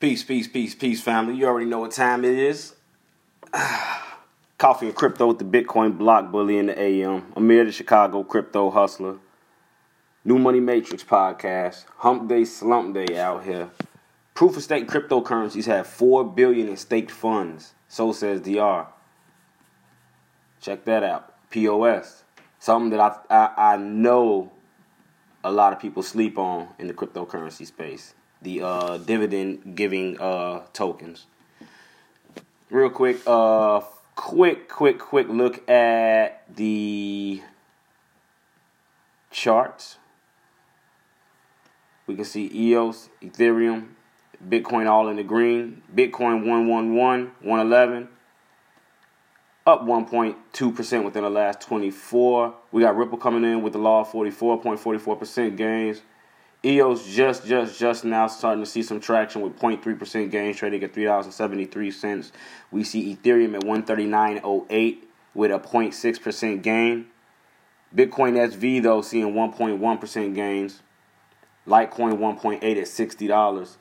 Peace, peace, peace, peace, family. You already know what time it is. Coffee and crypto with the Bitcoin block bully in the AM. Amir, the Chicago crypto hustler. New Money Matrix podcast. Hump day, slump day out here. Proof of stake cryptocurrencies have four billion in staked funds. So says DR. Check that out. POS. Something that I, I, I know a lot of people sleep on in the cryptocurrency space. The uh, dividend giving uh, tokens. Real quick, uh, quick, quick, quick look at the charts. We can see EOS, Ethereum, Bitcoin all in the green. Bitcoin 111, 111 up 1.2% within the last 24. We got Ripple coming in with the law 44.44% gains. EOS just, just, just now starting to see some traction with 0.3% gains, trading at $3.73. We see Ethereum at 139.08 with a 0.6% gain. Bitcoin SV, though, seeing 1.1% gains. Litecoin 1.8 at $60.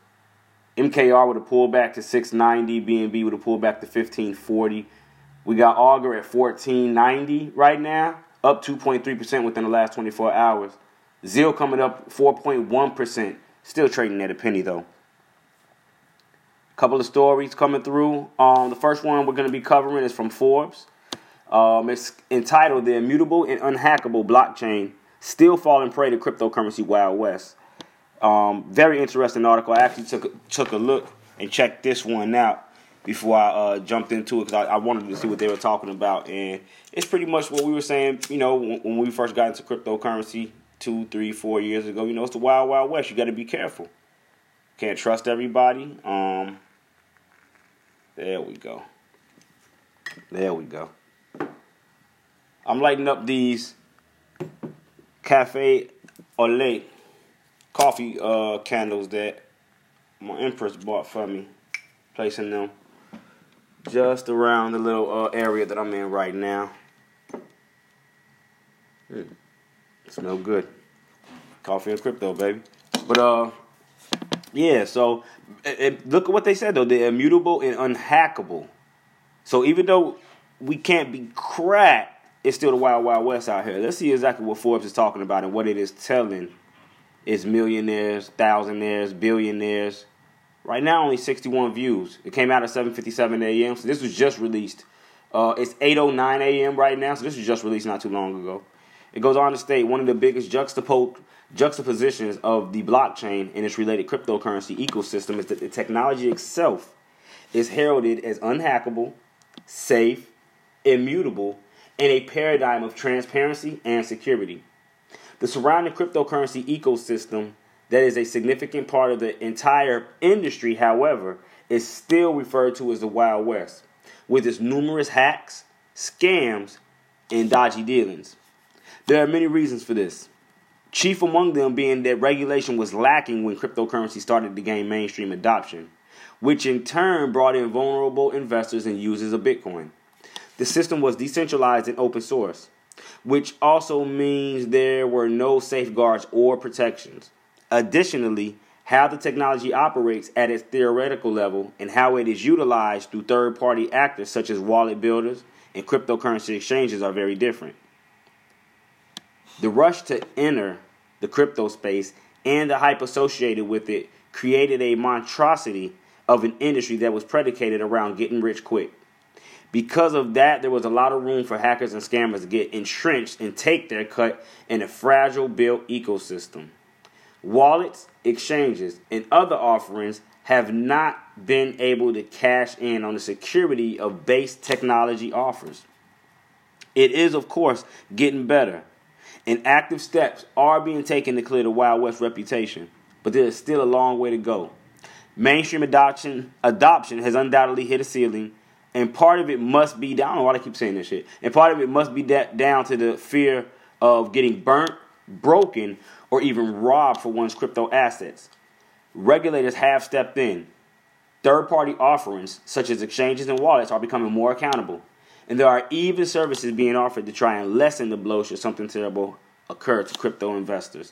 MKR with a pullback to 690. BNB with a pullback to 1540. We got Augur at 1490 right now, up 2.3% within the last 24 hours. ZIL coming up 4.1%, still trading at a penny though. A Couple of stories coming through. Um, the first one we're going to be covering is from Forbes. Um, it's entitled "The Immutable and Unhackable Blockchain Still Falling Prey to Cryptocurrency Wild West." Um, very interesting article. I actually took took a look and checked this one out before I uh, jumped into it because I, I, wanted to see what they were talking about, and it's pretty much what we were saying. You know, when, when, we first got into cryptocurrency two, three, four years ago. You know, it's the wild, wild west. You got to be careful. Can't trust everybody. Um, there we go. There we go. I'm lighting up these cafe lait coffee uh, candles that my Empress bought for me, placing them just around the little uh, area that I'm in right now. Mm. Smell good. Coffee and crypto, baby. But uh, yeah. So it, it, look at what they said though. They're immutable and unhackable. So even though we can't be cracked, it's still the wild, wild west out here. Let's see exactly what Forbes is talking about and what it is telling its millionaires, thousandaires, billionaires, Right now, only 61 views. It came out at 7:57 a.m. So this was just released. Uh, it's 8:09 a.m. right now. So this was just released not too long ago. It goes on to state one of the biggest juxtapo- juxtapositions of the blockchain and its related cryptocurrency ecosystem is that the technology itself is heralded as unhackable, safe, immutable, and a paradigm of transparency and security. The surrounding cryptocurrency ecosystem that is a significant part of the entire industry, however, is still referred to as the Wild West, with its numerous hacks, scams, and dodgy dealings. There are many reasons for this. Chief among them being that regulation was lacking when cryptocurrency started to gain mainstream adoption, which in turn brought in vulnerable investors and users of Bitcoin. The system was decentralized and open source, which also means there were no safeguards or protections. Additionally, how the technology operates at its theoretical level and how it is utilized through third party actors such as wallet builders and cryptocurrency exchanges are very different. The rush to enter the crypto space and the hype associated with it created a monstrosity of an industry that was predicated around getting rich quick. Because of that, there was a lot of room for hackers and scammers to get entrenched and take their cut in a fragile built ecosystem. Wallets, exchanges, and other offerings have not been able to cash in on the security of base technology offers. It is, of course, getting better, and active steps are being taken to clear the Wild West reputation, but there is still a long way to go. Mainstream adoption adoption has undoubtedly hit a ceiling, and part of it must be down. I don't know why I keep saying this shit. And part of it must be da- down to the fear of getting burnt, broken, or even robbed for one's crypto assets. Regulators have stepped in. Third party offerings, such as exchanges and wallets, are becoming more accountable. And there are even services being offered to try and lessen the blow should something terrible occur to crypto investors.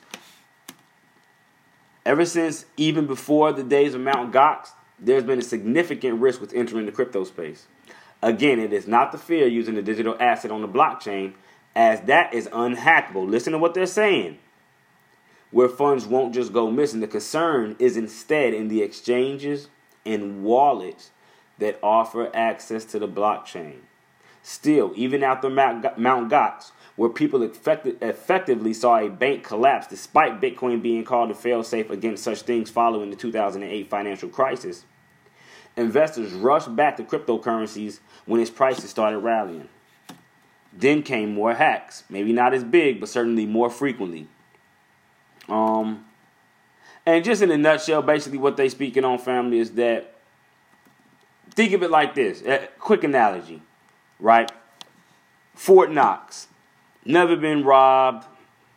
Ever since even before the days of Mt. Gox, there's been a significant risk with entering the crypto space. Again, it is not the fear using the digital asset on the blockchain, as that is unhackable. Listen to what they're saying. Where funds won't just go missing. The concern is instead in the exchanges and wallets that offer access to the blockchain. Still, even after Mount Gox, where people effectively saw a bank collapse despite Bitcoin being called a failsafe against such things following the 2008 financial crisis, investors rushed back to cryptocurrencies when its prices started rallying. Then came more hacks, maybe not as big, but certainly more frequently. Um, and just in a nutshell, basically what they speaking on, family, is that think of it like this: a quick analogy, right? Fort Knox, never been robbed,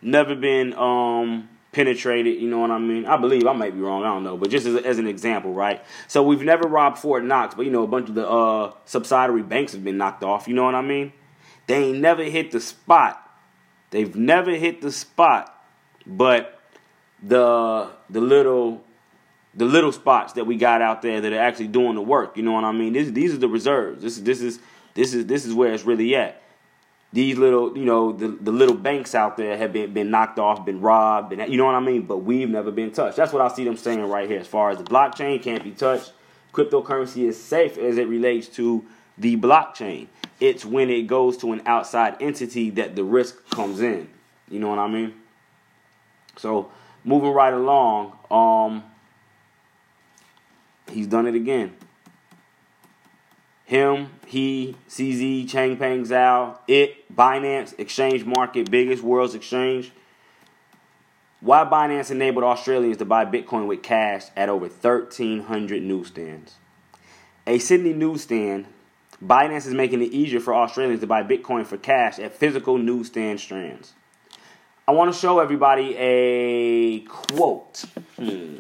never been um penetrated. You know what I mean? I believe I might be wrong. I don't know, but just as, as an example, right? So we've never robbed Fort Knox, but you know a bunch of the uh, subsidiary banks have been knocked off. You know what I mean? They ain't never hit the spot. They've never hit the spot, but the the little the little spots that we got out there that are actually doing the work. You know what I mean? This, these are the reserves. This this is this is this is where it's really at these little, you know, the, the little banks out there have been, been knocked off, been robbed, been, you know what I mean? But we've never been touched. That's what I see them saying right here. As far as the blockchain can't be touched, cryptocurrency is safe as it relates to the blockchain. It's when it goes to an outside entity that the risk comes in. You know what I mean? So moving right along, um, he's done it again him, he, CZ, Changpeng Zhao, it, Binance, Exchange Market, biggest world's exchange. Why Binance enabled Australians to buy Bitcoin with cash at over 1,300 newsstands. A Sydney newsstand, Binance is making it easier for Australians to buy Bitcoin for cash at physical newsstand strands. I want to show everybody a quote. Hmm.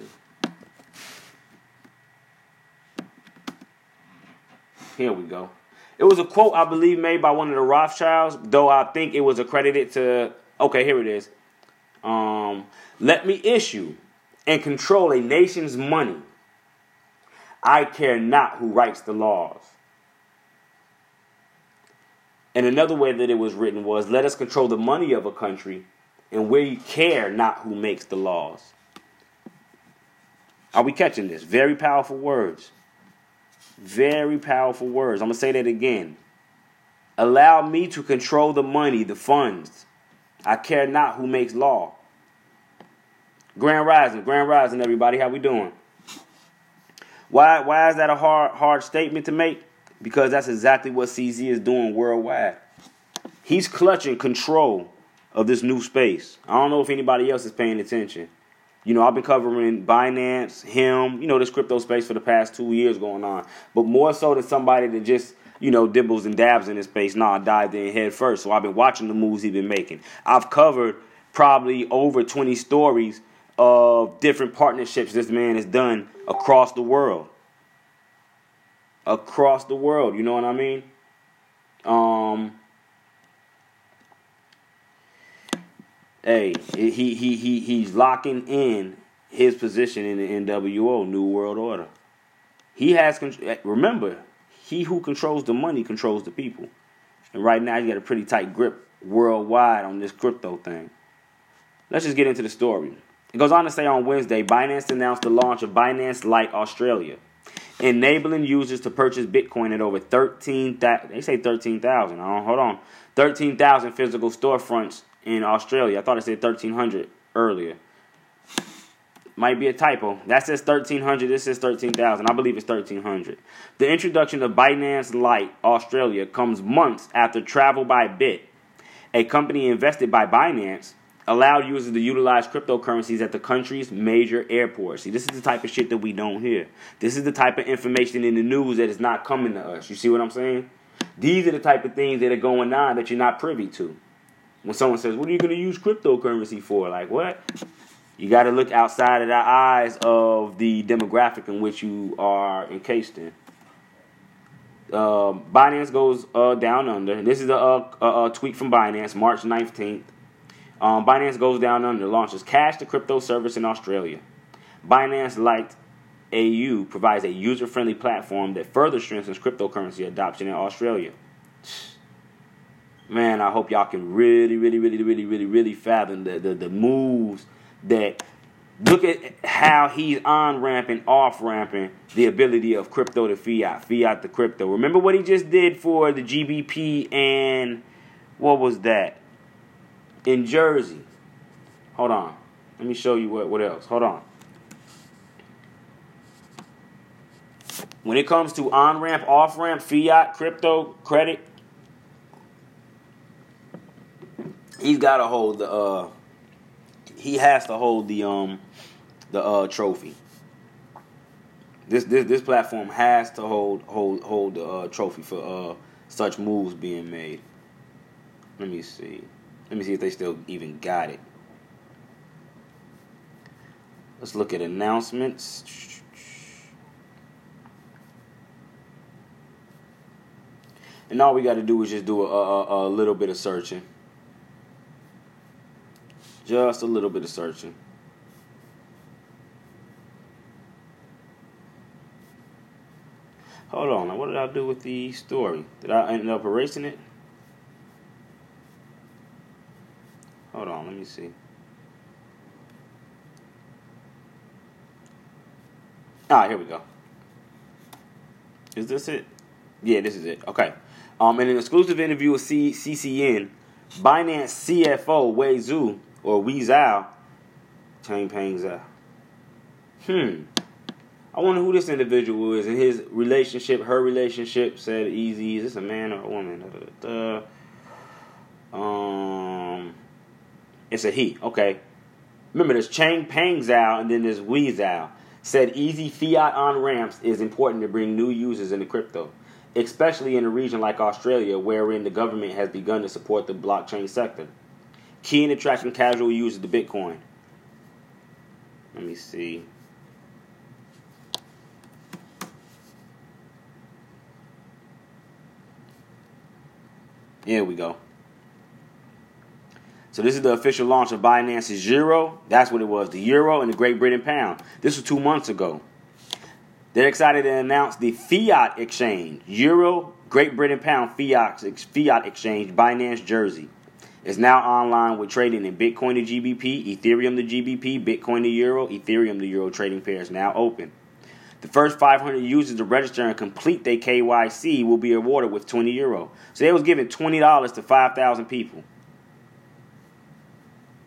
Here we go. It was a quote, I believe, made by one of the Rothschilds, though I think it was accredited to. Okay, here it is. Um, let me issue and control a nation's money. I care not who writes the laws. And another way that it was written was let us control the money of a country, and we care not who makes the laws. Are we catching this? Very powerful words. Very powerful words. I'm going to say that again. Allow me to control the money, the funds. I care not who makes law. Grand Rising, Grand Rising, everybody. How we doing? Why, why is that a hard, hard statement to make? Because that's exactly what CZ is doing worldwide. He's clutching control of this new space. I don't know if anybody else is paying attention. You know, I've been covering Binance, him, you know, this crypto space for the past two years going on. But more so than somebody that just, you know, dibbles and dabs in this space. Nah, I dived in head first. So I've been watching the moves he's been making. I've covered probably over 20 stories of different partnerships this man has done across the world. Across the world, you know what I mean? Um, hey, he he he he's locking in his position in the NWO, New World Order. He has eh, remember, he who controls the money controls the people. And right now, he's got a pretty tight grip worldwide on this crypto thing. Let's just get into the story. It goes on to say on Wednesday, Binance announced the launch of Binance Lite Australia, enabling users to purchase Bitcoin at over 13, they say 13,000, hold on, 13,000 physical storefronts in Australia. I thought it said 1300 earlier. Might be a typo. That says 1300. This says 13,000. I believe it's 1300. The introduction of Binance Lite Australia comes months after Travel by Bit, a company invested by Binance, allowed users to utilize cryptocurrencies at the country's major airports. See, this is the type of shit that we don't hear. This is the type of information in the news that is not coming to us. You see what I'm saying? These are the type of things that are going on that you're not privy to when someone says, "What are you going to use cryptocurrency for?" Like what? You got to look outside of the eyes of the demographic in which you are encased in. Um, Binance goes uh, down under. This is a, a, a, tweet from Binance, March 19th. Um, Binance goes down under, launches cash to crypto service in Australia. Binance Lite AU provides a user friendly platform that further strengthens cryptocurrency adoption in Australia. Man, I hope y'all can really, really, really, really, really, really fathom the, the, the moves that look at how he's on ramping, off ramping the ability of crypto to fiat, fiat to crypto. Remember what he just did for the GBP and what was that? In Jersey. Hold on. Let me show you what, what else. Hold on. When it comes to on ramp, off ramp, fiat, crypto, credit, he's got to hold the. Uh, he has to hold the um the uh trophy. This this this platform has to hold hold hold the uh, trophy for uh such moves being made. Let me see. Let me see if they still even got it. Let's look at announcements. And all we got to do is just do a, a, a little bit of searching. Just a little bit of searching. Hold on. now What did I do with the story? Did I end up erasing it? Hold on. Let me see. Ah, here we go. Is this it? Yeah, this is it. Okay. Um, in an exclusive interview with C- CCN, Binance CFO Wei Zhu or Wei Zhao, Changpeng Zhao. Hmm. I wonder who this individual is and his relationship, her relationship. Said easy. Is this a man or a woman? Um, it's a he. Okay. Remember, there's Changpeng Zhao and then there's Wei Zhao. Said easy fiat on ramps is important to bring new users into crypto especially in a region like Australia, wherein the government has begun to support the blockchain sector. Key in attracting casual users to Bitcoin. Let me see. Here we go. So this is the official launch of Binance's Euro. That's what it was, the Euro and the Great Britain Pound. This was two months ago. They're excited to announce the fiat exchange, Euro Great Britain Pound Fiat, fiat Exchange, Binance Jersey. Is now online with trading in Bitcoin to GBP, Ethereum to GBP, Bitcoin to Euro, Ethereum to Euro trading pairs now open. The first 500 users to register and complete their KYC will be awarded with 20 euro. So they was giving $20 to 5,000 people.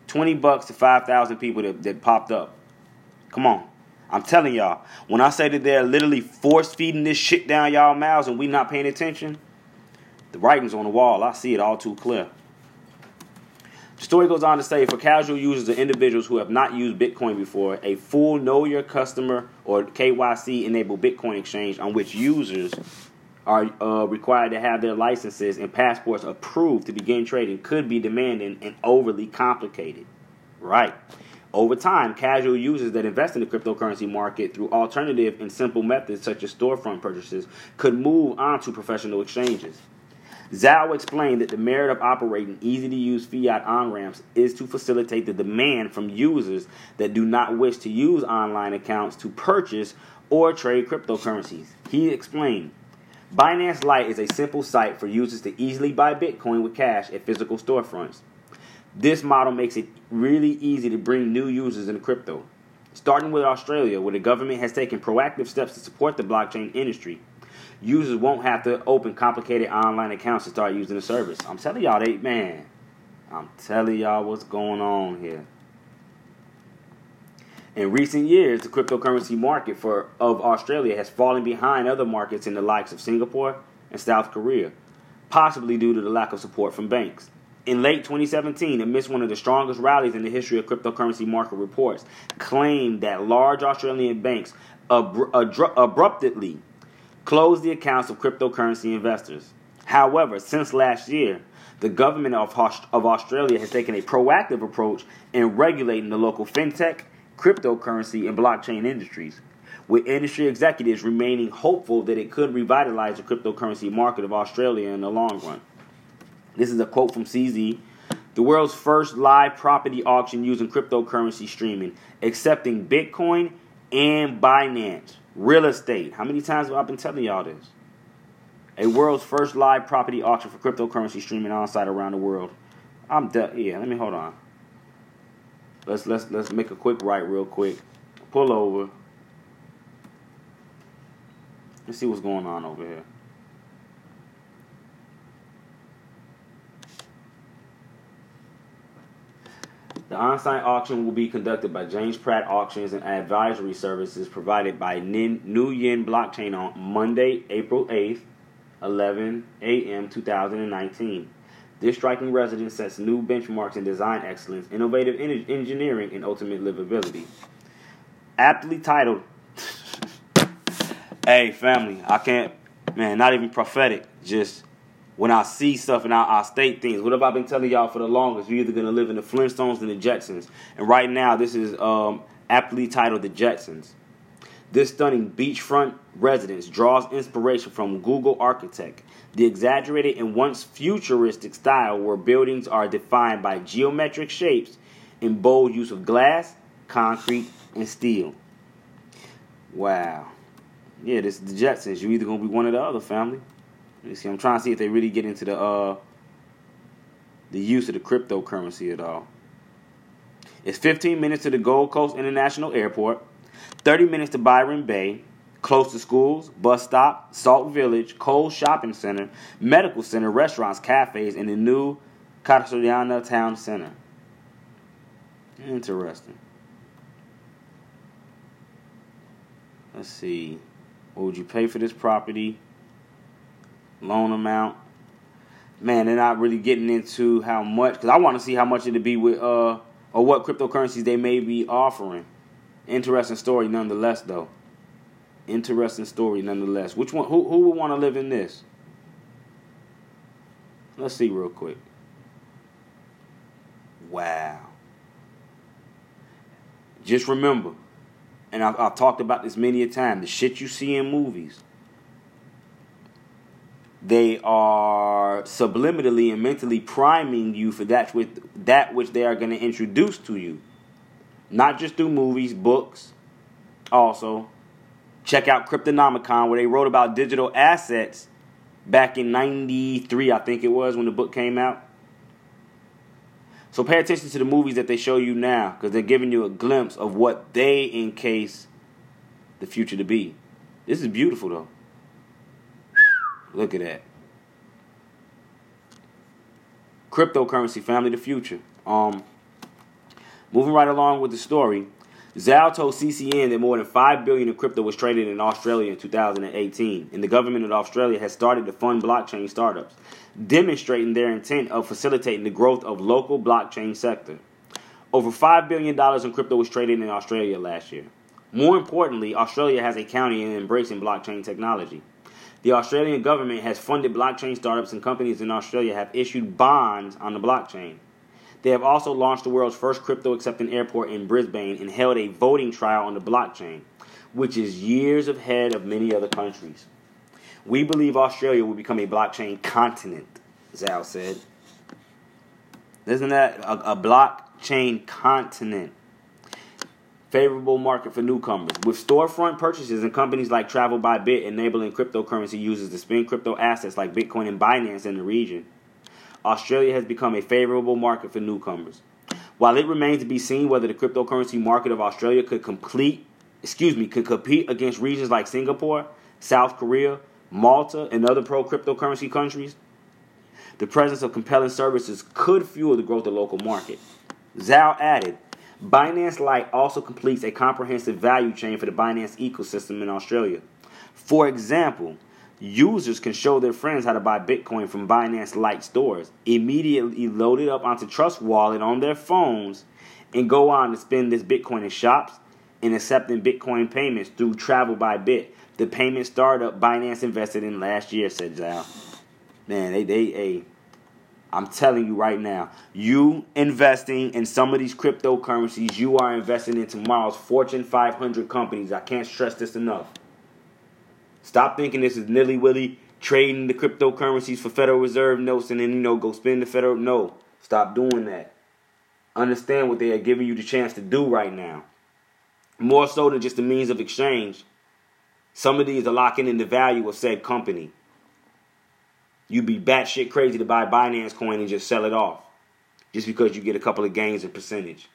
20 bucks to 5,000 people that, that popped up. Come on. I'm telling y'all, when I say that they're literally force feeding this shit down y'all mouths and we not paying attention, the writing's on the wall. I see it all too clear. The story goes on to say for casual users or individuals who have not used Bitcoin before, a full know your customer or KYC enabled Bitcoin exchange on which users are uh, required to have their licenses and passports approved to begin trading could be demanding and overly complicated. Right. Over time, casual users that invest in the cryptocurrency market through alternative and simple methods such as storefront purchases could move on to professional exchanges. Zhao explained that the merit of operating easy to use fiat on ramps is to facilitate the demand from users that do not wish to use online accounts to purchase or trade cryptocurrencies. He explained Binance Lite is a simple site for users to easily buy Bitcoin with cash at physical storefronts. This model makes it really easy to bring new users into crypto. Starting with Australia, where the government has taken proactive steps to support the blockchain industry, users won't have to open complicated online accounts to start using the service. I'm telling y'all, they man, I'm telling y'all what's going on here. In recent years, the cryptocurrency market for of Australia has fallen behind other markets in the likes of Singapore and South Korea, possibly due to the lack of support from banks. In late 2017, amidst one of the strongest rallies in the history of cryptocurrency market reports, claimed that large Australian banks abruptly closed the accounts of cryptocurrency investors. However, since last year, the government of, of Australia has taken a proactive approach in regulating the local fintech, cryptocurrency, and blockchain industries, with industry executives remaining hopeful that it could revitalize the cryptocurrency market of Australia in the long run. This is a quote from CZ. The world's first live property auction using cryptocurrency streaming, accepting Bitcoin and Binance. Real estate. How many times have I been telling y'all this? A world's first live property auction for cryptocurrency streaming on site around the world. I'm de- yeah, let me hold on. Let's let's let's make a quick right real quick. Pull over. Let's see what's going on over here. The on-site auction will be conducted by James Pratt Auctions and Advisory Services provided by New Yin Blockchain on Monday, April 8th, 11 a.m. 2019. This striking residence sets new benchmarks in design excellence, innovative engineering, and ultimate livability. Aptly titled, Hey, family, I can't, man, not even prophetic, just when I see stuff and I, I, state things. What have I been telling y'all for the longest? You're either gonna live in the Flintstones and the Jetsons. And right now, this is um, aptly titled The Jetsons. This stunning beachfront residence draws inspiration from Googie Architect, the exaggerated and once futuristic style where buildings are defined by geometric shapes and bold use of glass, concrete, and steel. Wow. Yeah, this is the Jetsons. You're either gonna be one or the other, family. Me see. I'm trying to see if they really get into the uh the use of the cryptocurrency at all. It's 15 minutes to the Gold Coast International Airport, 30 minutes to Byron Bay, close to schools, bus stop, Salt Village, Coles Shopping Center, medical center, restaurants, cafes, and the new Casuarina Town Center. Interesting. Let's see. What would you pay for this property? Loan amount. Man, they're not really getting into how much because I want to see how much it'd be with uh or what cryptocurrencies they may be offering. Interesting story nonetheless, though. Interesting story nonetheless. Which one? Who who would want to live in this? Let's see real quick. Wow. Just remember, and I've, I've talked about this many a time. The shit you see in movies they are subliminally and mentally priming you for that with that which they are going to introduce to you. Not just through movies books also. Check out cryptonomicon where they wrote about digital assets back in 93 i think it was when the book came out. So pay attention to the movies that they show you now because they're giving you a glimpse of what they encase the future to be. This is beautiful though Look at that. Cryptocurrency, family, the future. Um, moving right along with the story, Zhao told CCN that more than five billion in crypto was traded in Australia in 2018, and the government of Australia has started to fund blockchain startups, demonstrating their intent of facilitating the growth of local blockchain sector. Over five billion dollars in crypto was traded in Australia last year. More importantly, Australia has a county in embracing blockchain technology. The Australian government has funded blockchain startups, and companies in Australia have issued bonds on the blockchain. They have also launched the world's first crypto accepting airport in Brisbane and held a voting trial on the blockchain, which is years ahead of many other countries. We believe Australia will become a blockchain continent, Zhao said. Isn't that a, a blockchain continent? Favorable market for newcomers. With storefront purchases and companies like Travel by Bit enabling cryptocurrency users to spend crypto assets like Bitcoin and Binance in the region, Australia has become a favorable market for newcomers. While it remains to be seen whether the cryptocurrency market of Australia could complete, excuse me, could compete against regions like Singapore, South Korea, Malta, and other pro cryptocurrency countries, the presence of compelling services could fuel the growth of the local market. Zhao added, Binance Lite also completes a comprehensive value chain for the Binance ecosystem in Australia. For example, users can show their friends how to buy Bitcoin from Binance Lite stores, immediately load it up onto Trust Wallet on their phones, and go on to spend this Bitcoin in shops and accepting Bitcoin payments through Travel by Bit, the payment startup Binance invested in last year, said Zhao. Man, they they a I'm telling you right now, you investing in some of these cryptocurrencies, you are investing in tomorrow's Fortune 500 companies. I can't stress this enough. Stop thinking this is nilly willy trading the cryptocurrencies for Federal Reserve notes and then, you know, go spend the federal. No, stop doing that. Understand what they are giving you the chance to do right now. more so than just the means of exchange. Some of these are locking in the value of said company. You'd be batshit crazy to buy Binance coin and just sell it off just because you get a couple of gains in percentage.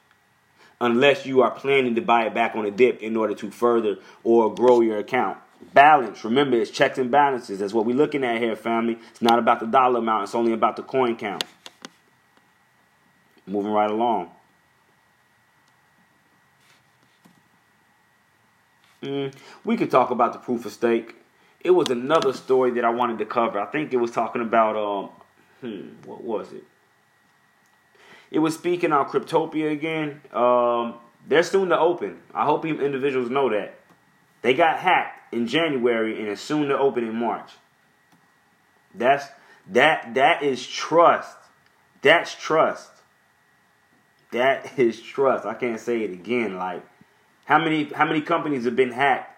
Unless you are planning to buy it back on a dip in order to further or grow your account. Balance, remember, it's checks and balances. That's what we're looking at here, family. It's not about the dollar amount, it's only about the coin count. Moving right along. Mm, we could talk about the proof of stake. It was another story that I wanted to cover. I think it was talking about um, hmm, what was it? It was speaking on Cryptopia again. Um, they're soon to open. I hope individuals know that they got hacked in January and it's soon to open in March. That's that that is trust. That's trust. That is trust. I can't say it again. Like how many how many companies have been hacked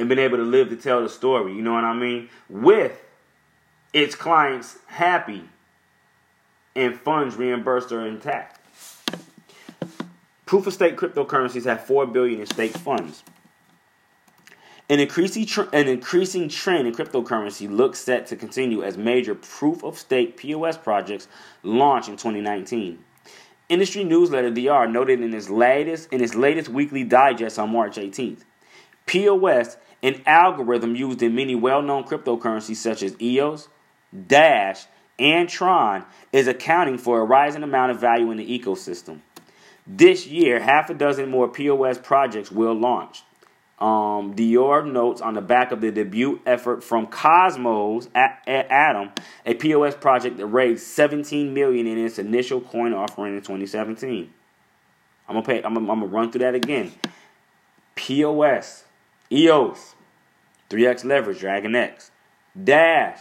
and been able to live to tell the story? You know what I mean? With its clients happy and funds reimbursed or intact. Proof of stake cryptocurrencies have 4 billion in stake funds. An increasing, tr- an increasing trend in cryptocurrency looks set to continue as major proof of stake POS projects launch in 2019. Industry newsletter DR noted in its latest in its latest weekly digest on March 18th. POS, an algorithm used in many well-known cryptocurrencies such as EOS, Dash, and Tron, is accounting for a rising amount of value in the ecosystem. This year, half a dozen more POS projects will launch um, Diar notes on the back of the debut effort from Cosmos at, at Atom, a POS project that raised 17 million in its initial coin offering in 2017. I'm gonna pay. I'm gonna, I'm gonna run through that again. POS, EOS, 3x leverage, Dragon X, Dash,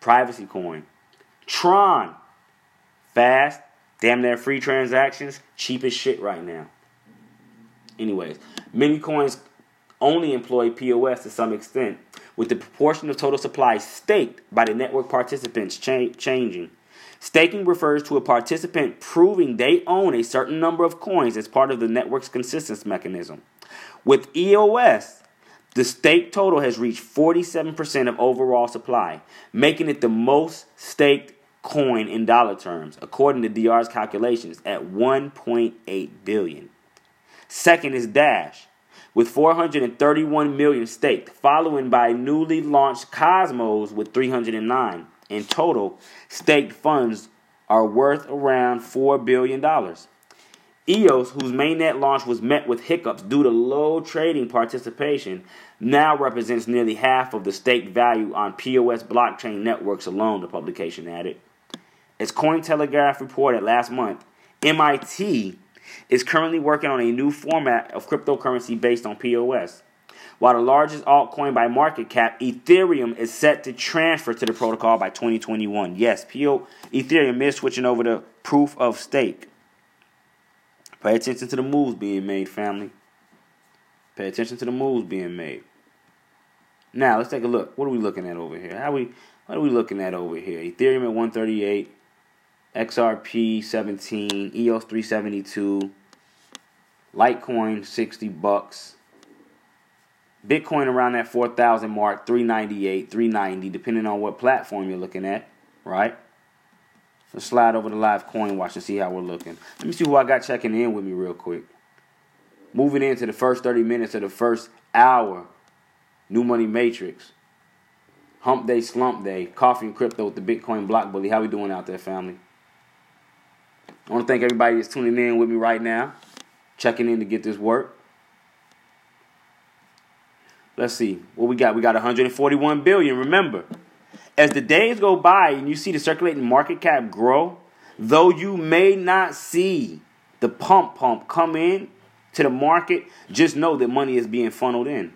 Privacy Coin, Tron, fast, damn near free transactions, cheap as shit right now. Anyways, Many coins only employ POS to some extent, with the proportion of total supply staked by the network participants cha- changing. Staking refers to a participant proving they own a certain number of coins as part of the network's consistency mechanism. With EOS, the stake total has reached 47% of overall supply, making it the most staked coin in dollar terms, according to DR's calculations, at 1.8 billion. Second is Dash, with 431 million staked, following by newly launched Cosmos with 309. In total, staked funds are worth around $4 billion. EOS, whose mainnet launch was met with hiccups due to low trading participation, now represents nearly half of the staked value on POS blockchain networks alone, the publication added. As Cointelegraph reported last month, MIT is currently working on a new format of cryptocurrency based on POS. While the largest altcoin by market cap, Ethereum is set to transfer to the protocol by 2021. Yes, PO, Ethereum is switching over to proof of stake. Pay attention to the moves being made, family. Pay attention to the moves being made. Now let's take a look. What are we looking at over here? How we what are we looking at over here? Ethereum at 138. XRP 17, EOS 372, Litecoin 60 bucks. Bitcoin around that 4,000 mark, 398, 390, depending on what platform you're looking at, right? Let's slide over to live coin watch and see how we're looking. Let me see who I got checking in with me real quick. Moving into the first 30 minutes of the first hour, New Money Matrix. Hump Day, Slump Day, Coffee and Crypto with the Bitcoin Block Bully. How we doing out there, family? I want to thank everybody that's tuning in with me right now, checking in to get this work. Let's see what we got. We got 141 billion. Remember, as the days go by and you see the circulating market cap grow, though you may not see the pump pump come in to the market, just know that money is being funneled in.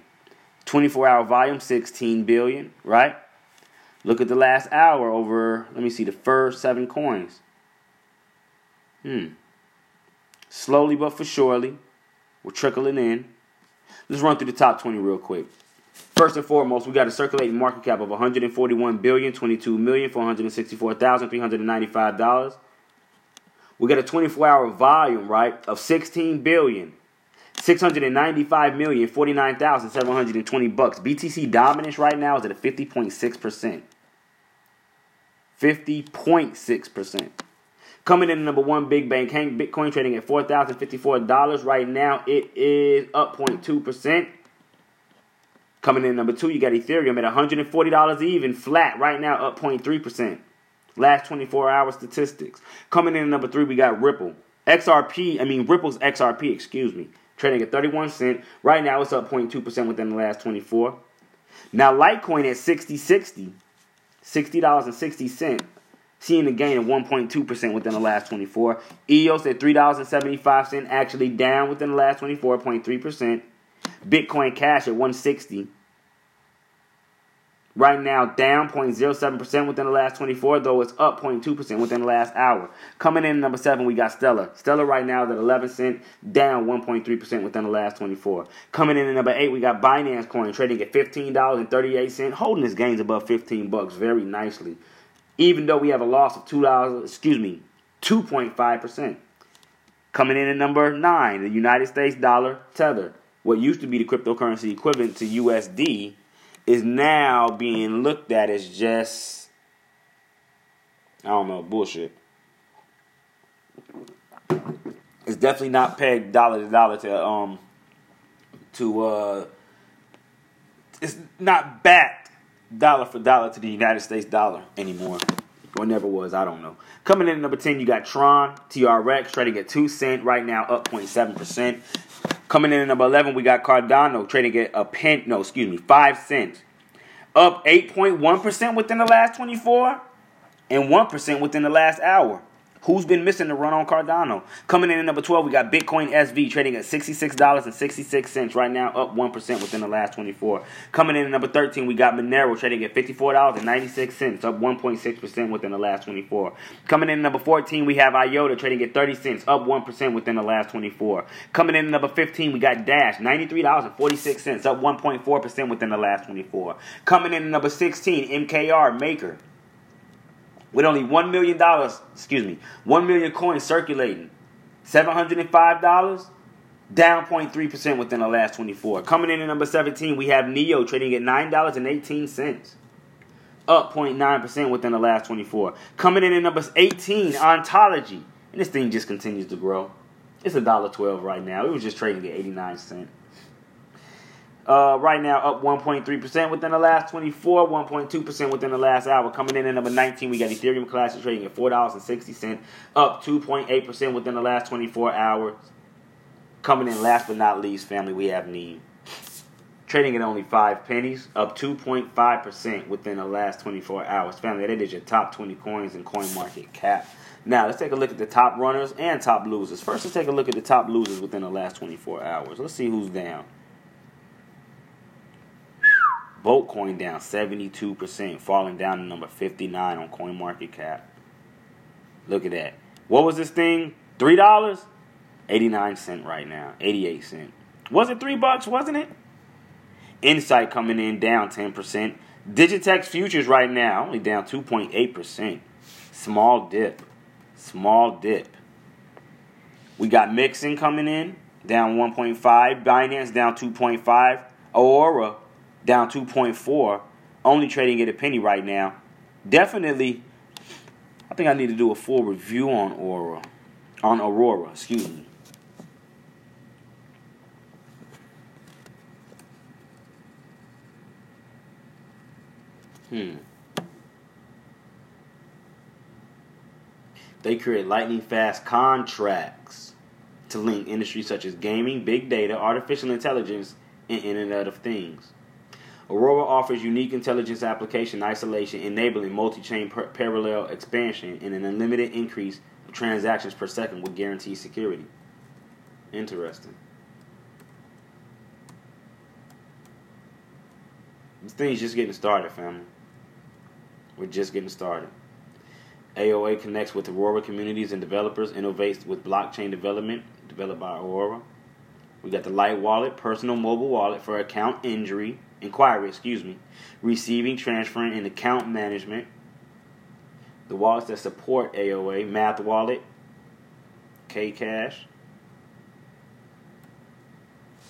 24 hour volume, 16 billion, right? Look at the last hour over, let me see, the first seven coins. Hmm. Slowly but for surely, we're trickling in. Let's run through the top 20 real quick. First and foremost, we got a circulating market cap of 141 billion, 22 million, 464,395 dollars. We got a 24-hour volume, right, of 16 billion, 695 million, 49,720 bucks. BTC dominance right now is at a 50.6%. 50.6%. Coming in number one, Big Bang Hank Bitcoin trading at $4,054. Right now, it is up 0.2%. Coming in number two, you got Ethereum at $140 even, flat right now, up 0.3%. Last 24 hour statistics. Coming in number three, we got Ripple. XRP, I mean Ripple's XRP, excuse me, trading at 31 cent. Right now, it's up 0.2% within the last 24. Now, Litecoin at 60 60, $60.60, seeing a gain of 1.2% within the last 24. EOS at $3.75, actually down within the last 24.3%. Bitcoin Cash at 160 Right now, down 0.07% within the last 24, though it's up 0.2% within the last hour. Coming in number seven, we got Stellar. Stellar right now is at 11 cent, down 1.3% within the last 24. Coming in at number eight, we got Binance Coin trading at $15.38, holding its gains above 15 bucks very nicely. Even though we have a loss of $2, excuse me, 2.5%. Coming in at number nine, the United States dollar tether. What used to be the cryptocurrency equivalent to USD is now being looked at as just I don't know bullshit. It's definitely not pegged dollar to dollar to um to uh it's not backed dollar for dollar to the United States dollar anymore. Or never was, I don't know. Coming in at number 10, you got Tron, TRX, trading at 2 cent, right now up 0.7%. Coming in at number 11, we got Cardano trading at a pen, no, excuse me, 5 cents. Up 8.1% within the last 24 and 1% within the last hour. Who's been missing the run on Cardano? Coming in at number 12, we got Bitcoin SV trading at $66.66 right now, up 1% within the last 24. Coming in at number 13, we got Monero trading at $54.96, up 1.6% within the last 24. Coming in at number 14, we have IOTA trading at 30 cents, up 1% within the last 24. Coming in at number 15, we got Dash, $93.46, up 1.4% within the last 24. Coming in at number 16, MKR Maker with only $1 million, excuse me, 1 million coins circulating. $705, down 0.3% within the last 24. Coming in at number 17, we have NEO trading at $9.18, up 0.9% within the last 24. Coming in at number 18, Ontology. And this thing just continues to grow. It's $1.12 right now. It was just trading at 89 cents. Uh, right now, up 1.3% within the last 24, 1.2% within the last hour. Coming in at number 19, we got Ethereum Classic trading at $4.60, up 2.8% within the last 24 hours. Coming in last but not least, family, we have NEM. Trading at only 5 pennies, up 2.5% within the last 24 hours. Family, that is your top 20 coins in coin market cap. Now, let's take a look at the top runners and top losers. First, let's take a look at the top losers within the last 24 hours. Let's see who's down. Boltcoin down 72%, falling down to number 59 on CoinMarketCap. Look at that. What was this thing? Three dollars? 89 cent right now. 88 cent. Was it three bucks, wasn't it? Insight coming in down 10%. Digitex futures right now only down 2.8%. Small dip. Small dip. We got Mixin coming in down 1.5. Binance down 2.5. Aura down 2.4, only trading at a penny right now. Definitely, I think I need to do a full review on Aura, on Aurora, excuse me. Hmm. They create lightning fast contracts to link industries such as gaming, big data, artificial intelligence, and Internet of Things. Aurora offers unique intelligence application isolation, enabling multi-chain par- parallel expansion and an unlimited increase of transactions per second with guaranteed security. Interesting. This thing's just getting started, family. We're just getting started. AOA connects with Aurora communities and developers, innovates with blockchain development, developed by Aurora. We got the Light Wallet, personal mobile wallet for account injury, inquiry, excuse me, receiving, transferring, and account management. The wallets that support AOA, Math Wallet, Kcash.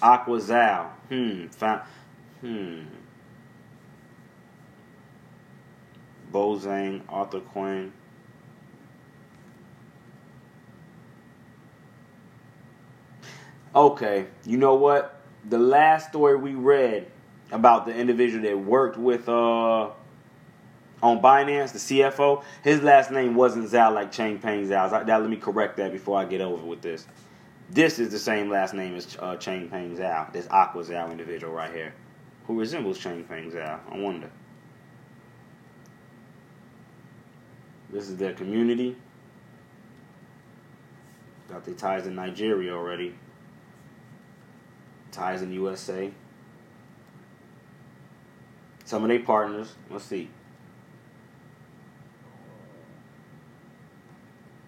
Aquazal. Hmm. Found, hmm. Bozang, Arthur Quinn. Okay, you know what? The last story we read about the individual that worked with uh on Binance, the CFO, his last name wasn't Zhao like Changpeng Zhao. Now let me correct that before I get over with this. This is the same last name as uh, Changpeng Zhao, this Aqua Zhao individual right here, who resembles Changpeng Zhao. I wonder. This is their community. Got the ties in Nigeria already. Ties in USA. Some of their partners. Let's see.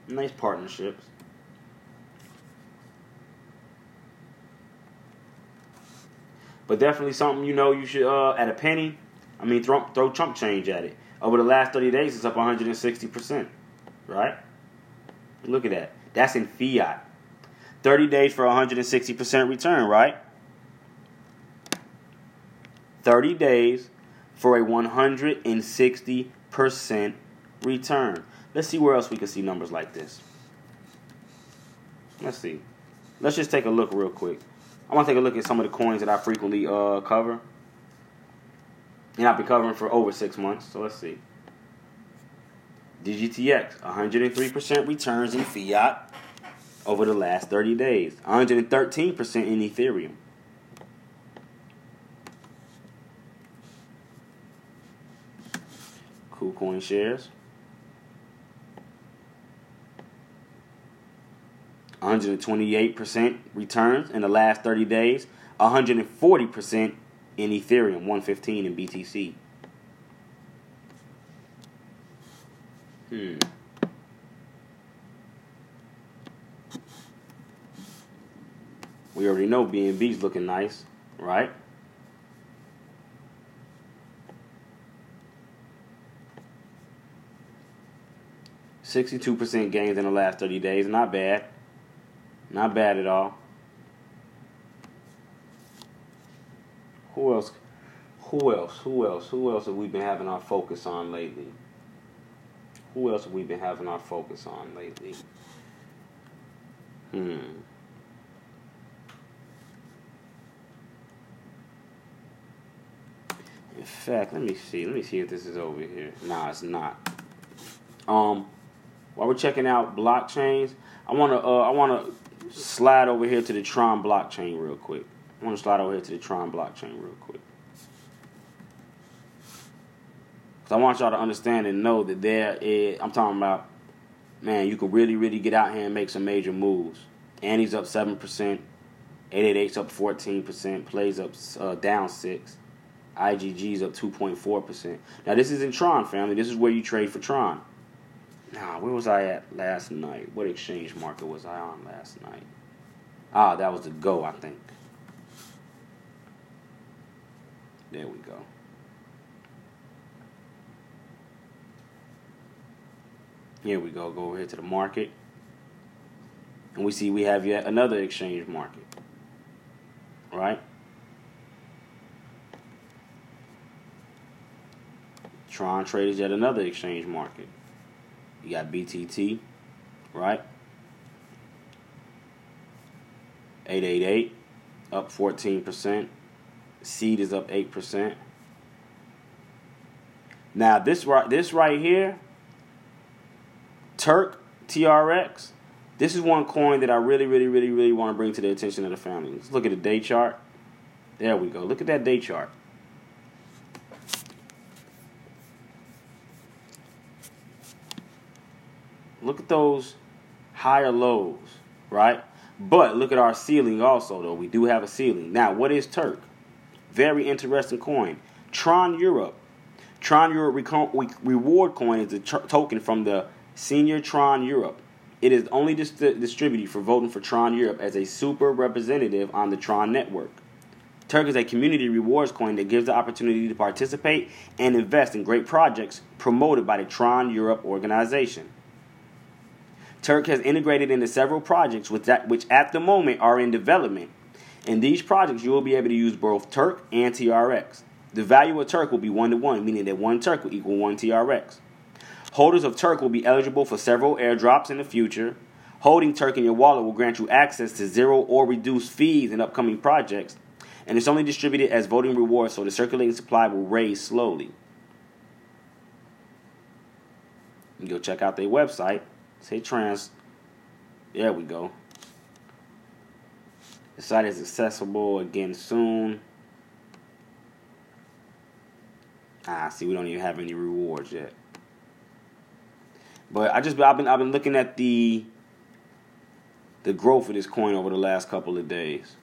Nice partnerships. But definitely something you know you should uh, at a penny. I mean, throw throw chump change at it. Over the last 30 days, it's up 160%. Right? Look at that. That's in fiat. 30 days for 160% return, right? 30 days for a 160% return. Let's see where else we can see numbers like this. Let's see. Let's just take a look real quick. I want to take a look at some of the coins that I frequently uh, cover. And I've been covering for over six months. So let's see. DGTX, 103% returns in fiat over the last 30 days. 113% in Ethereum. KuCoin shares. 128% returns in the last 30 days, 140% in Ethereum, 115 in BTC. Hmm. We already know BNB's looking nice, right? Sixty-two percent gains in the last thirty days, not bad. Not bad at all. Who else? Who else? Who else? Who else have we been having our focus on lately? Who else have we been having our focus on lately? Hmm. In fact, let me see. Let me see if this is over here. Nah, it's not. Um, while we're checking out blockchains, I wanna uh, I wanna slide over here to the Tron blockchain real quick. I want to slide over here to the Tron blockchain real quick. Because I want y'all to understand and know that there is, I'm talking about, man, you can really, really get out here and make some major moves. Annie's up 7%, 888's up 14%, Plays up uh, down 6 IGG's up 2.4%. Now, this is in Tron, family. This is where you trade for Tron. Nah, where was I at last night? What exchange market was I on last night? Ah, that was the Go, I think. There we go. Here we go. Go over here to the market. And we see we have yet another exchange market. Right? Tron traded yet another exchange market. You got BTT, right? 888 up 14%. Seed is up 8%. Now this right this right here, Turk TRX, this is one coin that I really, really, really, really want to bring to the attention of the family. Let's look at the day chart. There we go. Look at that day chart. Look at those higher lows, right? But look at our ceiling also, though. We do have a ceiling. Now, what is Turk? Very interesting coin. Tron Europe. Tron Europe reward coin is a token from the senior Tron Europe. It is only dis- distributed for voting for Tron Europe as a super representative on the Tron network. Turk is a community rewards coin that gives the opportunity to participate and invest in great projects promoted by the Tron Europe organization. Turk has integrated into several projects which, that, which at the moment are in development In these projects, you will be able to use both Turk and TRX. The value of Turk will be 1 to 1, meaning that 1 Turk will equal 1 TRX. Holders of Turk will be eligible for several airdrops in the future. Holding Turk in your wallet will grant you access to zero or reduced fees in upcoming projects, and it's only distributed as voting rewards, so the circulating supply will raise slowly. You go check out their website. Say trans. There we go. The site is accessible again soon. Ah, see, we don't even have any rewards yet. But I just I've been I've been looking at the the growth of this coin over the last couple of days.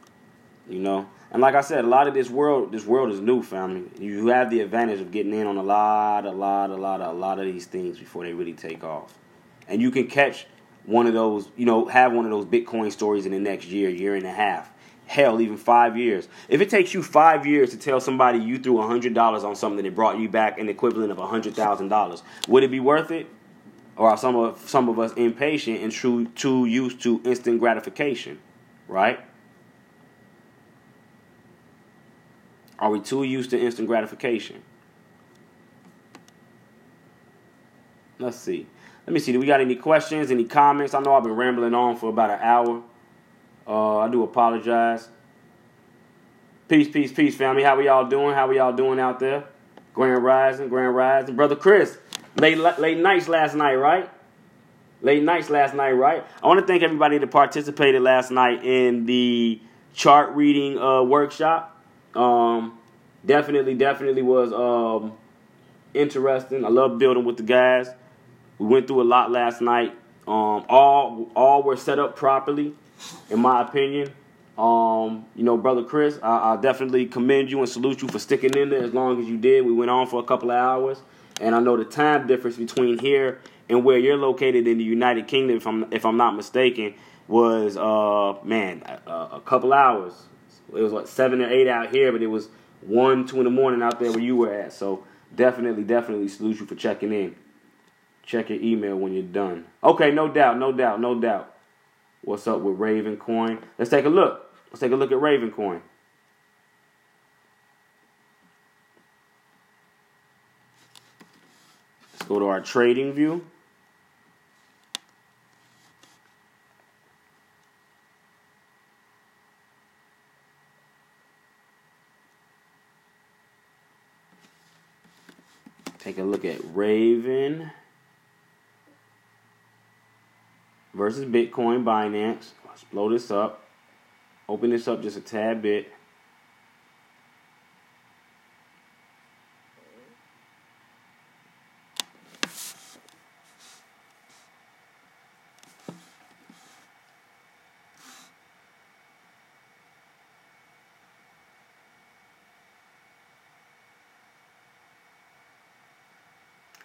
You know, and like I said, a lot of this world this world is new, family. You have the advantage of getting in on a lot, a lot, a lot, a lot of these things before they really take off, and you can catch one of those, you know, have one of those Bitcoin stories in the next year, year and a half. Hell, even five years. If it takes you five years to tell somebody you threw hundred dollars on something that brought you back an equivalent of hundred thousand dollars, would it be worth it? Or are some of some of us impatient and too too used to instant gratification, right? Are we too used to instant gratification? Let's see. Let me see. Do we got any questions, any comments? I know I've been rambling on for about an hour. Uh, I do apologize. Peace, peace, peace, family. How we y'all doing? How we y'all doing out there? Grand Rising, Grand Rising. Brother Chris, late, late nights last night, right? Late nights last night, right? I want to thank everybody that participated last night in the chart reading uh, workshop. Um, definitely, definitely was um, interesting. I love building with the guys. We went through a lot last night. Um, all all were set up properly, in my opinion. Um, you know, brother Chris, I, I, definitely commend you and salute you for sticking in there as long as you did. We went on for a couple of hours, and I know the time difference between here and where you're located in the United Kingdom, if I'm if I'm not mistaken, was uh man a, a couple hours. It was like seven or eight out here, but it was one, two in the morning out there where you were at. So definitely, definitely salute you for checking in. Check your email when you're done. Okay, no doubt, no doubt, no doubt. What's up with Raven Coin? Let's take a look. Let's take a look at Raven Coin. Let's go to our TradingView. Take a look at Raven. Versus Bitcoin Binance. Let's blow this up. Open this up just a tad bit.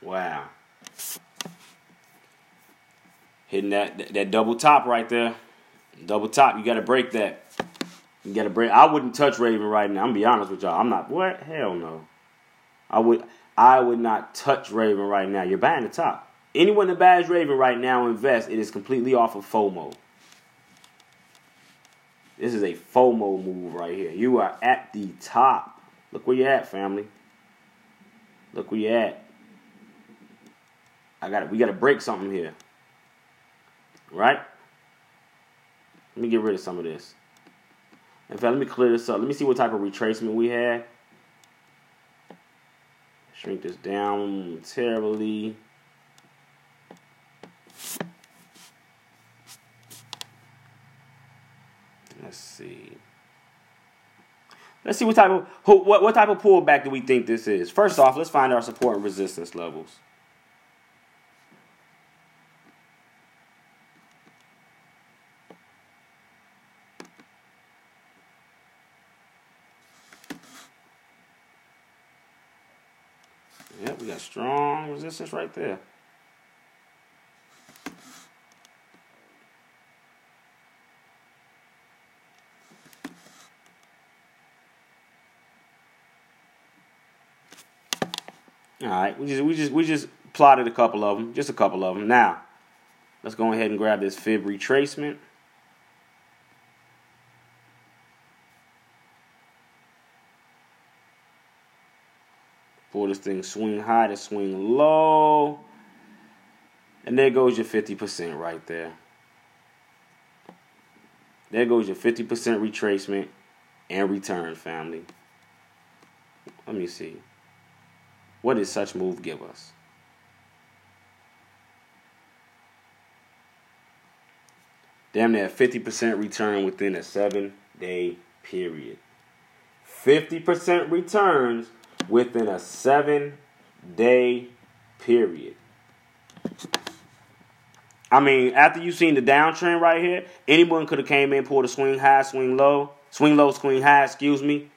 Wow hitting that that double top right there. Double top, you got to break that. You got to break. I wouldn't touch Raven right now. I'm be honest with y'all. I'm not. What? Hell no. I would. I would not touch Raven right now. You're buying the top. Anyone that buys Raven right now invest. It is completely off of FOMO. This is a FOMO move right here. You are at the top. Look where you're at, family. Look where you're at. I got. We got to break something here. Right? Let me get rid of some of this. In fact, let me clear this up. Let me see what type of retracement we had. Shrink this down terribly. Let's see. Let's see what type of what what type of pullback do we think this is. First off, let's find our support and resistance levels. Yep, we got strong resistance right there. All right, we just we just we just plotted a couple of them, just a couple of them. Now, let's go ahead and grab this fib retracement. Swing high to swing low. And there goes your 50% right there. There goes your 50% retracement and return, family. Let me see. What did such move give us? Damn near 50% return within a seven day period. 50% returns within a seven day period. I mean, after you've seen the downtrend right here, anyone could have came in, pulled a swing high, swing low, swing low, swing high, excuse me,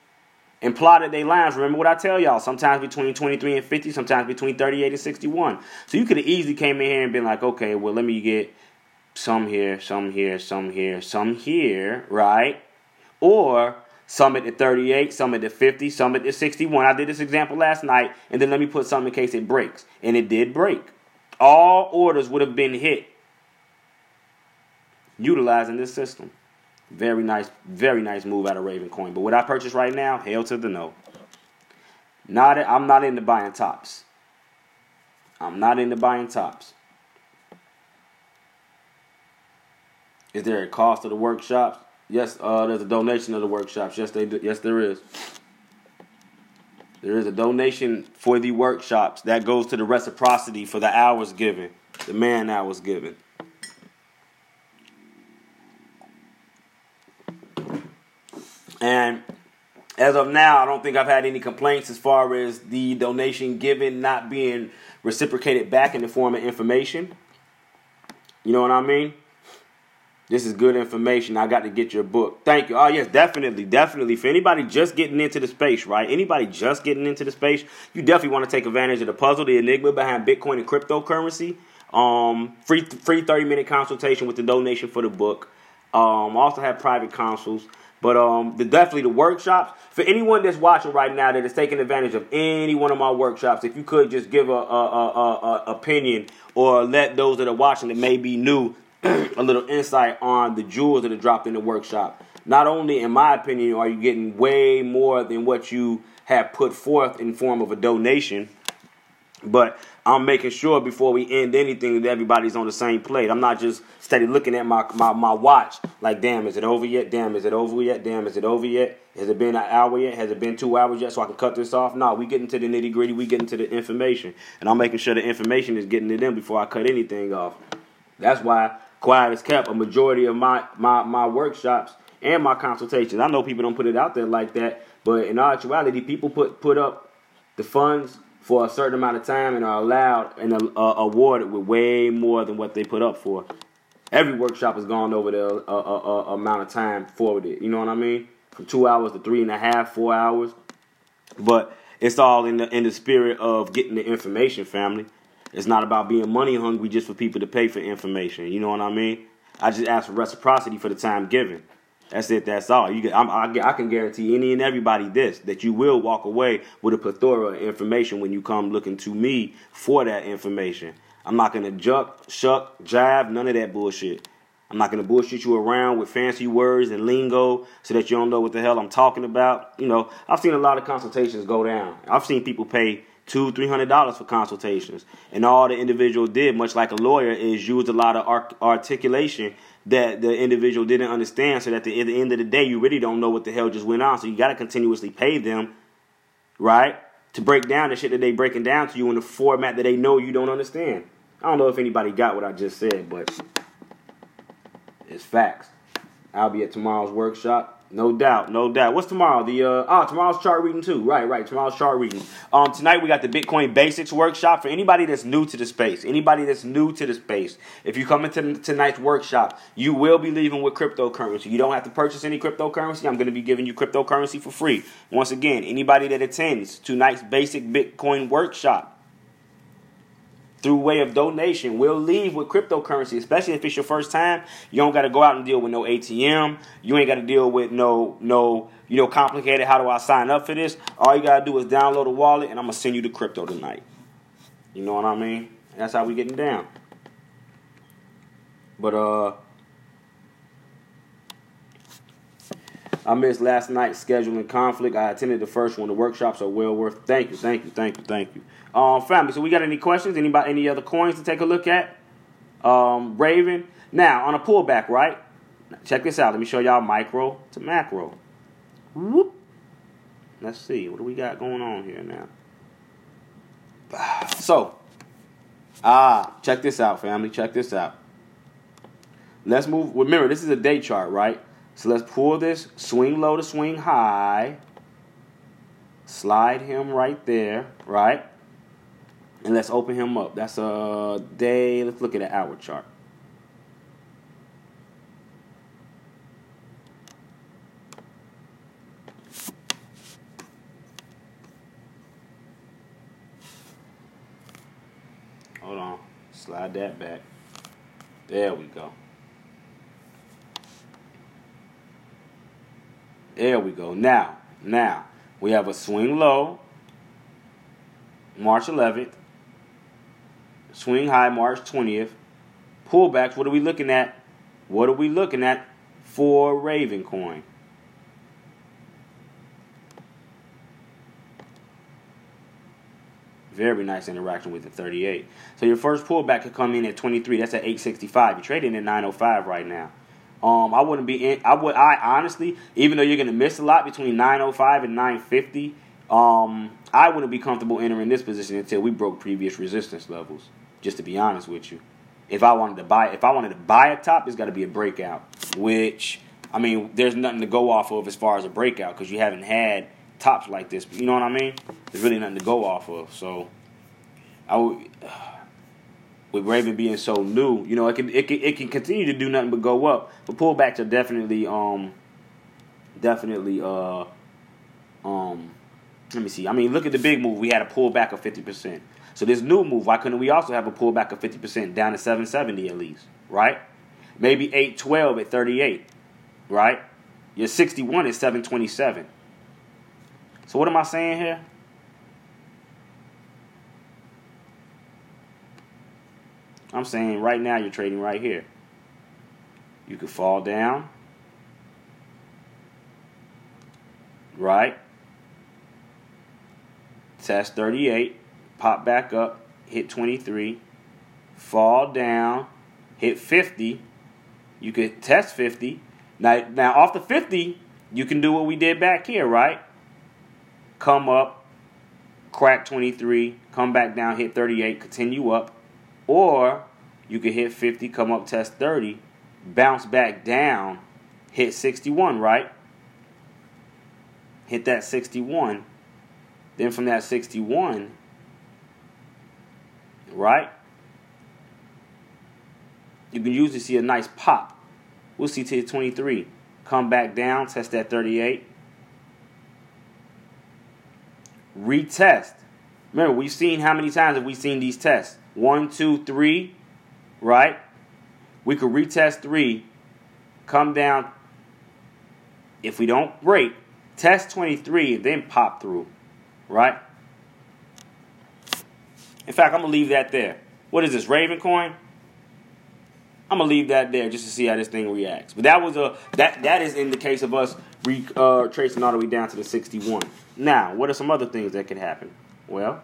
and plotted their lines. Remember what I tell y'all? Sometimes between 23 and 50, sometimes between 38 and 61. So you could have easily came in here and been like, okay, well, let me get some here, some here, some here, some here, right? Or some at the 38, some at the 50, some at the 61. I did this example last night, and then let me put some in case it breaks. And it did break. All orders would have been hit utilizing this system. Very nice, very nice move out of Raven Coin. But what I purchase right now, hell to the no. Not, I'm not into buying tops. I'm not into buying tops. Is there a cost of the workshops? Yes, uh, there's a donation of the workshops. Yes, they do. Yes, there is. There is a donation for the workshops that goes to the reciprocity for the hours given, the man hours given. And as of now, I don't think I've had any complaints as far as the donation given not being reciprocated back in the form of information. You know what I mean? This is good information. I got to get your book. Thank you. Oh, yes, definitely. Definitely. For anybody just getting into the space, right? Anybody just getting into the space, you definitely want to take advantage of the puzzle, the enigma behind Bitcoin and cryptocurrency. Um, free free 30 minute consultation with the donation for the book. Um, also have private consults. But um, the, definitely the workshops for anyone that's watching right now that is taking advantage of any one of my workshops. If you could just give a, a, a, a opinion or let those that are watching that may be new a little insight on the jewels that are dropped in the workshop. Not only, in my opinion, are you getting way more than what you have put forth in form of a donation, but I'm making sure before we end anything that everybody's on the same plate. I'm not just steady looking at my, my, my watch like, damn, is it over yet? Damn, is it over yet? Damn, is it over yet? Has it been an hour yet? Has it been two hours yet? So I can cut this off? No, we get into the nitty gritty. We get into the information, and I'm making sure the information is getting to them before I cut anything off. That's why quiet as kept a majority of my my my workshops and my consultations. I know people don't put it out there like that, but in actuality, people put put up the funds for a certain amount of time and are allowed and uh, awarded with way more than what they put up for. Every workshop has gone over the uh, uh, uh amount of time forwarded. You know what I mean? From two hours to three and a half, four hours. But it's all in the in the spirit of getting the information, family. It's not about being money hungry just for people to pay for information. You know what I mean? I just ask for reciprocity for the time given. That's it. That's all. You, I, I, can guarantee any and everybody this that you will walk away with a plethora of information when you come looking to me for that information. I'm not gonna juck, shuck, jive, none of that bullshit. I'm not gonna bullshit you around with fancy words and lingo so that you don't know what the hell I'm talking about. You know, I've seen a lot of consultations go down. I've seen people pay two, three hundred dollars for consultations, and all the individual did, much like a lawyer, is use a lot of art- articulation that the individual didn't understand. So that at the end of the day, you really don't know what the hell just went on. So you got to continuously pay them, right, to break down the shit that they breaking down to you in the format that they know you don't understand. I don't know if anybody got what I just said, but it's facts. I'll be at tomorrow's workshop. No doubt, no doubt. What's tomorrow? The uh oh, tomorrow's chart reading too. Right, right. Tomorrow's chart reading. Um, tonight we got the Bitcoin Basics workshop for anybody that's new to the space. Anybody that's new to the space. If you come into tonight's workshop, you will be leaving with cryptocurrency. You don't have to purchase any cryptocurrency. I'm going to be giving you cryptocurrency for free. Once again, anybody that attends tonight's Basic Bitcoin workshop through way of donation we will leave with cryptocurrency, especially if it's your first time. You don't got to go out and deal with no ATM. You ain't got to deal with no no you know complicated. How do I sign up for this? All you got to do is download a wallet, and I'm gonna send you the crypto tonight. You know what I mean? That's how we getting down. But uh. I missed last night's scheduling conflict. I attended the first one. The workshops are well worth. Thank you, thank you, thank you, thank you. Um, family. So we got any questions? Anybody? Any other coins to take a look at? Um, Raven. Now on a pullback, right? Check this out. Let me show y'all micro to macro. Whoop. Let's see. What do we got going on here now? So, ah, check this out, family. Check this out. Let's move. Remember, this is a day chart, right? So let's pull this swing low to swing high. Slide him right there, right? And let's open him up. That's a day. Let's look at an hour chart. Hold on. Slide that back. There we go. There we go. Now, now we have a swing low, March 11th. Swing high, March 20th. Pullbacks. What are we looking at? What are we looking at for Raven coin? Very nice interaction with the 38. So your first pullback could come in at 23. That's at 865. You're trading at 905 right now. Um, I wouldn't be in. I would. I honestly, even though you're going to miss a lot between 905 and 950, um, I wouldn't be comfortable entering this position until we broke previous resistance levels. Just to be honest with you, if I wanted to buy, if I wanted to buy a top, it's got to be a breakout. Which I mean, there's nothing to go off of as far as a breakout because you haven't had tops like this. You know what I mean? There's really nothing to go off of. So I would, with Raven being so new, you know, it can it can it can continue to do nothing but go up. But pullbacks are definitely um definitely uh um let me see. I mean, look at the big move. We had a pullback of fifty percent. So this new move, why couldn't we also have a pullback of fifty percent down to seven seventy at least, right? Maybe eight twelve at thirty eight, right? Your sixty one is seven twenty seven. So what am I saying here? I'm saying right now you're trading right here. You could fall down. Right? Test 38, pop back up, hit 23, fall down, hit 50. You could test 50. Now, now off the 50, you can do what we did back here, right? Come up, crack 23, come back down, hit 38, continue up. Or you could hit 50, come up, test 30, bounce back down, hit 61, right? Hit that 61. Then from that 61, right? You can usually see a nice pop. We'll see to 23. Come back down, test that 38. Retest. Remember, we've seen how many times have we seen these tests? One, two, three, right? We could retest three, come down. If we don't break, test 23 and then pop through, right? In fact, I'm to leave that there. What is this, Raven coin? I'm gonna leave that there just to see how this thing reacts. But that was a that that is in the case of us re, uh, tracing all the way down to the 61. Now, what are some other things that could happen? Well,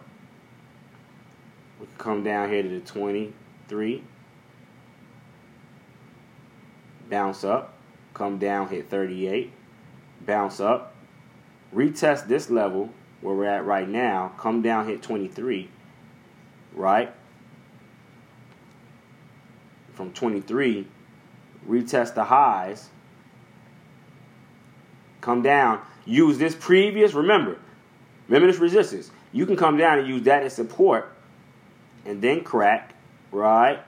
we could come down here to the 23, bounce up, come down, hit 38, bounce up, retest this level where we're at right now, come down, hit 23, right? From 23, retest the highs, come down, use this previous, remember, remember this resistance. You can come down and use that as support and then crack, right?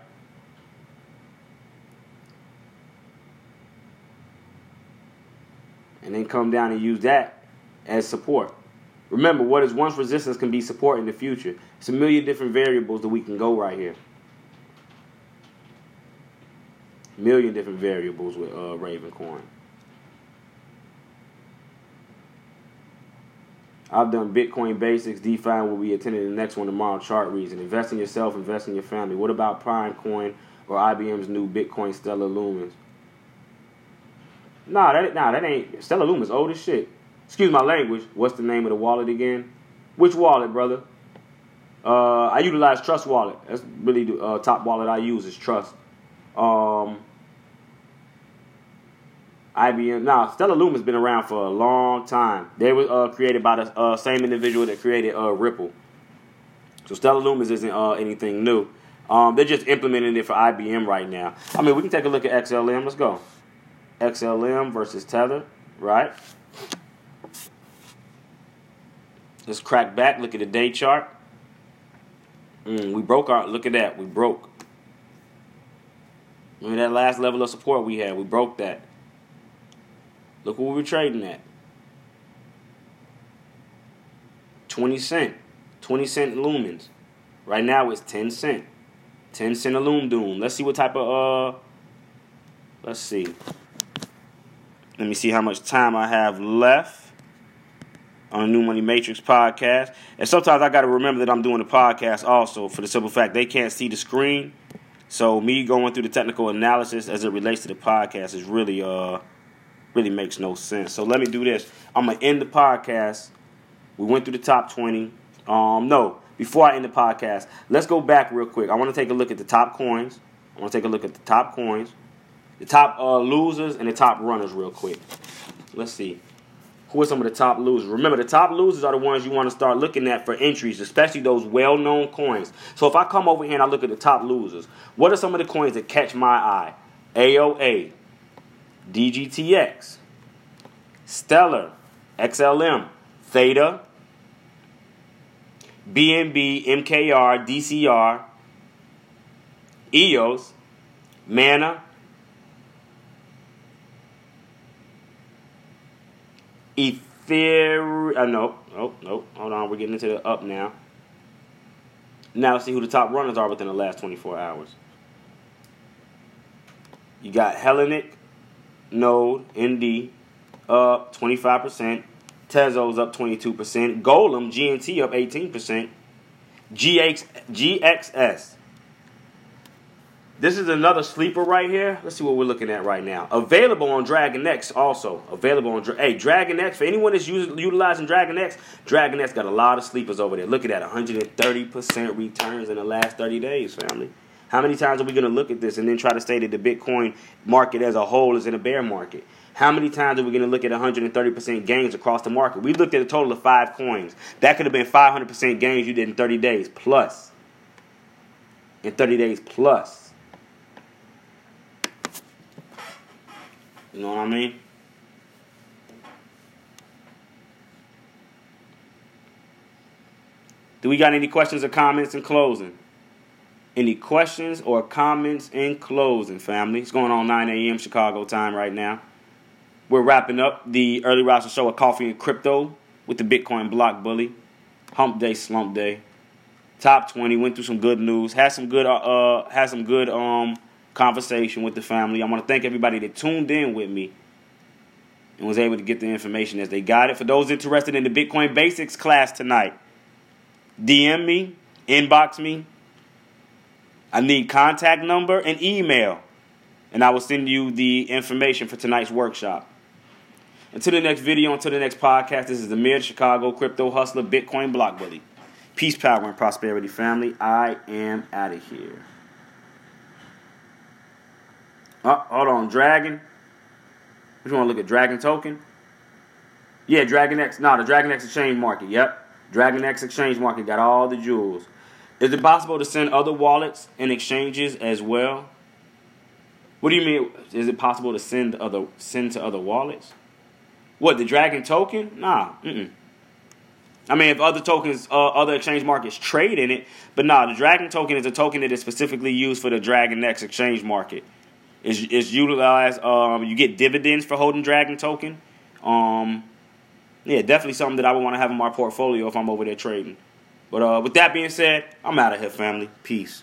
and then come down and use that as support. Remember, what is once resistance can be support in the future. It's a million different variables that we can go right here. Million different variables with uh, Raven coin. I've done Bitcoin basics, DeFi, and we'll be attending the next one tomorrow. Chart reason. Invest in yourself, invest in your family. What about Prime Coin or IBM's new Bitcoin Stellar Lumens? Nah, that nah, that ain't Stellar Lumen's old as shit. Excuse my language. What's the name of the wallet again? Which wallet, brother? Uh, I utilize Trust Wallet. That's really the uh, top wallet I use is Trust. Um, IBM. Now, Stellar Lumen's been around for a long time. They were uh, created by the uh, same individual that created uh, Ripple. So Stellar Lumens isn't uh, anything new. Um, they're just implementing it for IBM right now. I mean, we can take a look at XLM. Let's go. XLM versus Tether, right? Let's crack back. Look at the day chart. Mm, we broke our. Look at that. We broke. Remember that last level of support we had? We broke that. Look what we were trading at. 20 cent. 20 cent lumens. Right now it's 10 cent. 10 cent a loom doom. Let's see what type of uh let's see. Let me see how much time I have left on the New Money Matrix podcast. And sometimes I got to remember that I'm doing a podcast also for the simple fact they can't see the screen. So me going through the technical analysis as it relates to the podcast is really uh really makes no sense. So let me do this. I'm gonna end the podcast. We went through the top 20. Um, no, before I end the podcast, let's go back real quick. I want to take a look at the top coins. I want to take a look at the top coins, the top uh, losers, and the top runners real quick. Let's see. Who are some of the top losers? Remember, the top losers are the ones you want to start looking at for entries, especially those well known coins. So if I come over here and I look at the top losers, what are some of the coins that catch my eye? AOA, DGTX, Stellar, XLM, Theta, BNB, MKR, DCR, EOS, Mana, Ethereum. Uh, nope, nope, nope. Hold on, we're getting into the up now. Now let's see who the top runners are within the last 24 hours. You got Hellenic, Node, ND, up 25%. Tezos up 22%. Golem, GNT up 18%. GX, GXS. This is another sleeper right here. Let's see what we're looking at right now. Available on DragonEX also. Available on Hey, DragonEX. For anyone that's using, utilizing DragonEX, Dragon X got a lot of sleepers over there. Look at that. 130% returns in the last 30 days, family. How many times are we going to look at this and then try to say that the Bitcoin market as a whole is in a bear market? How many times are we going to look at 130% gains across the market? We looked at a total of five coins. That could have been 500% gains you did in 30 days plus. In 30 days plus. You know what I mean? Do we got any questions or comments in closing? Any questions or comments in closing, family? It's going on 9 a.m. Chicago time right now. We're wrapping up the early roster show of Coffee and Crypto with the Bitcoin Block Bully. Hump Day, Slump Day. Top 20. Went through some good news. Had some good uh, uh had some good um conversation with the family. I want to thank everybody that tuned in with me and was able to get the information as they got it. For those interested in the Bitcoin Basics class tonight, DM me, inbox me, I need contact number and email, and I will send you the information for tonight's workshop. Until the next video, until the next podcast, this is the Mid Chicago Crypto Hustler Bitcoin Block Bully. Peace, power, and prosperity, family. I am out of here. Oh, hold on, Dragon. Which want to look at Dragon token? Yeah, DragonEX. No, the DragonEX exchange market. Yep. DragonEX exchange market got all the jewels. Is it possible to send other wallets and exchanges as well? What do you mean? Is it possible to send other send to other wallets? What the Dragon token? Nah. Mm-mm. I mean, if other tokens, uh, other exchange markets trade in it, but nah, the Dragon token is a token that is specifically used for the DragonEX exchange market. Is is utilized. Um, you get dividends for holding Dragon token. Um, yeah, definitely something that I would want to have in my portfolio if I'm over there trading. But uh, with that being said, I'm out of here, family. Peace.